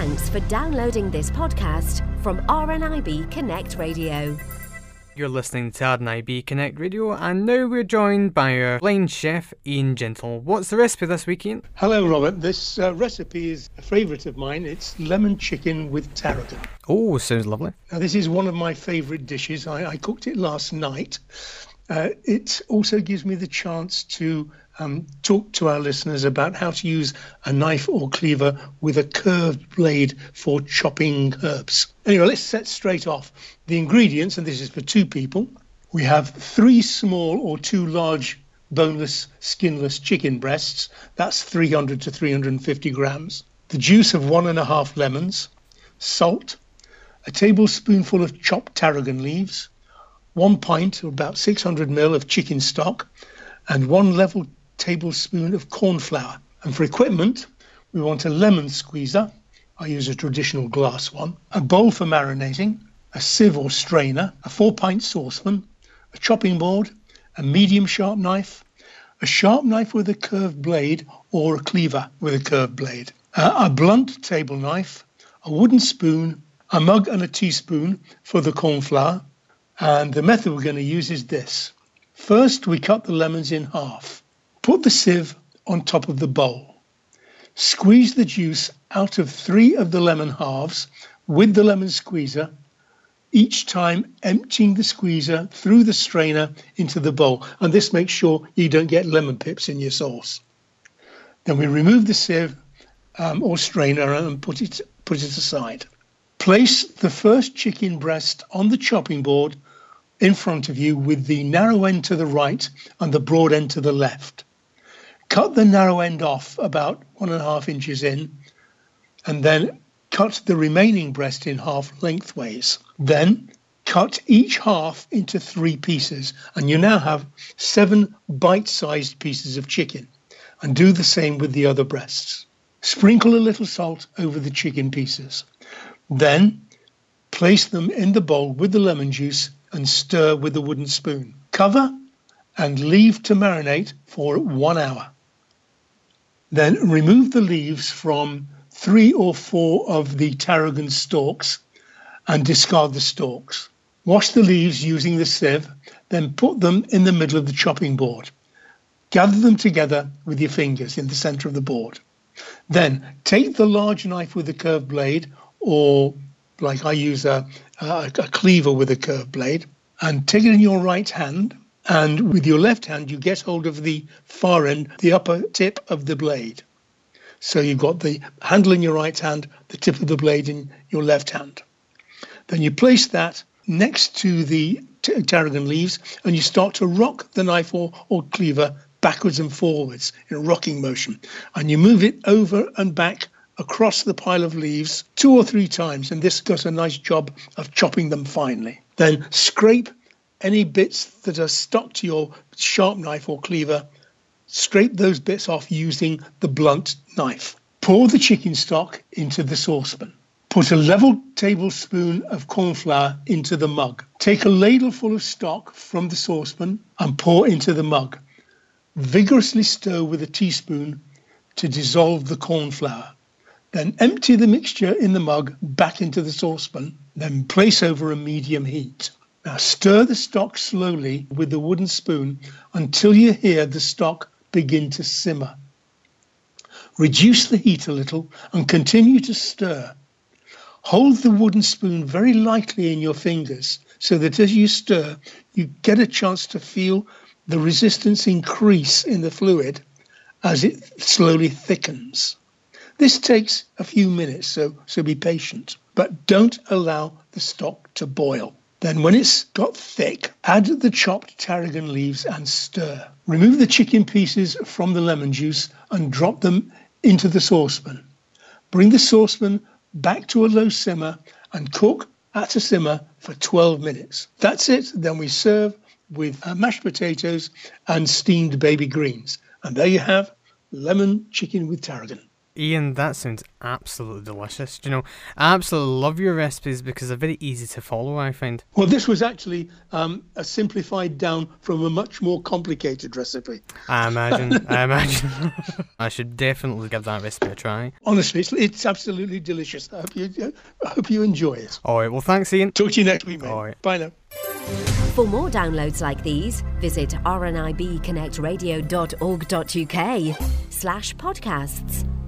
Thanks for downloading this podcast from RNIB Connect Radio. You're listening to RNIB Connect Radio, and now we're joined by our blind chef, Ian Jentle. What's the recipe this week, Ian? Hello, Robert. This uh, recipe is a favourite of mine. It's lemon chicken with tarragon. Oh, sounds lovely. Now, this is one of my favourite dishes. I, I cooked it last night. Uh, it also gives me the chance to um, talk to our listeners about how to use a knife or cleaver with a curved blade for chopping herbs. Anyway, let's set straight off. The ingredients, and this is for two people, we have three small or two large boneless, skinless chicken breasts. That's 300 to 350 grams. The juice of one and a half lemons, salt, a tablespoonful of chopped tarragon leaves, one pint or about 600 ml of chicken stock, and one level tablespoon of corn flour. And for equipment, we want a lemon squeezer. I use a traditional glass one, a bowl for marinating, a sieve or strainer, a four pint saucepan, a chopping board, a medium sharp knife, a sharp knife with a curved blade or a cleaver with a curved blade, uh, a blunt table knife, a wooden spoon, a mug and a teaspoon for the corn flour. And the method we're going to use is this. First, we cut the lemons in half. Put the sieve on top of the bowl. Squeeze the juice out of three of the lemon halves with the lemon squeezer, each time emptying the squeezer through the strainer into the bowl. And this makes sure you don't get lemon pips in your sauce. Then we remove the sieve um, or strainer and put it, put it aside. Place the first chicken breast on the chopping board in front of you with the narrow end to the right and the broad end to the left cut the narrow end off about one and a half inches in, and then cut the remaining breast in half lengthways. Then cut each half into three pieces, and you now have seven bite sized pieces of chicken. And do the same with the other breasts. Sprinkle a little salt over the chicken pieces. Then place them in the bowl with the lemon juice and stir with a wooden spoon. Cover and leave to marinate for one hour. Then remove the leaves from three or four of the tarragon stalks and discard the stalks. Wash the leaves using the sieve, then put them in the middle of the chopping board. Gather them together with your fingers in the center of the board. Then take the large knife with a curved blade, or like I use a, a, a cleaver with a curved blade, and take it in your right hand and with your left hand, you get hold of the far end, the upper tip of the blade. So you've got the handle in your right hand, the tip of the blade in your left hand. Then you place that next to the t- tarragon leaves and you start to rock the knife or, or cleaver backwards and forwards in a rocking motion. And you move it over and back across the pile of leaves two or three times, and this does a nice job of chopping them finely. Then scrape any bits that are stuck to your sharp knife or cleaver, scrape those bits off using the blunt knife. Pour the chicken stock into the saucepan. Put a level tablespoon of corn flour into the mug. Take a ladleful of stock from the saucepan and pour into the mug. Vigorously stir with a teaspoon to dissolve the corn flour. Then empty the mixture in the mug back into the saucepan. Then place over a medium heat. Now stir the stock slowly with the wooden spoon until you hear the stock begin to simmer. Reduce the heat a little and continue to stir. Hold the wooden spoon very lightly in your fingers so that as you stir, you get a chance to feel the resistance increase in the fluid as it slowly thickens. This takes a few minutes, so, so be patient, but don't allow the stock to boil. Then, when it's got thick, add the chopped tarragon leaves and stir. Remove the chicken pieces from the lemon juice and drop them into the saucepan. Bring the saucepan back to a low simmer and cook at a simmer for 12 minutes. That's it. Then we serve with uh, mashed potatoes and steamed baby greens. And there you have lemon chicken with tarragon. Ian, that sounds absolutely delicious. Do you know, I absolutely love your recipes because they're very easy to follow, I find. Well, this was actually um, a simplified down from a much more complicated recipe. I imagine. I imagine. I should definitely give that recipe a try. Honestly, it's, it's absolutely delicious. I hope, you, I hope you enjoy it. All right, well, thanks, Ian. Talk to you next week, mate. All right. Bye now. For more downloads like these, visit rnibconnectradio.org.uk slash podcasts.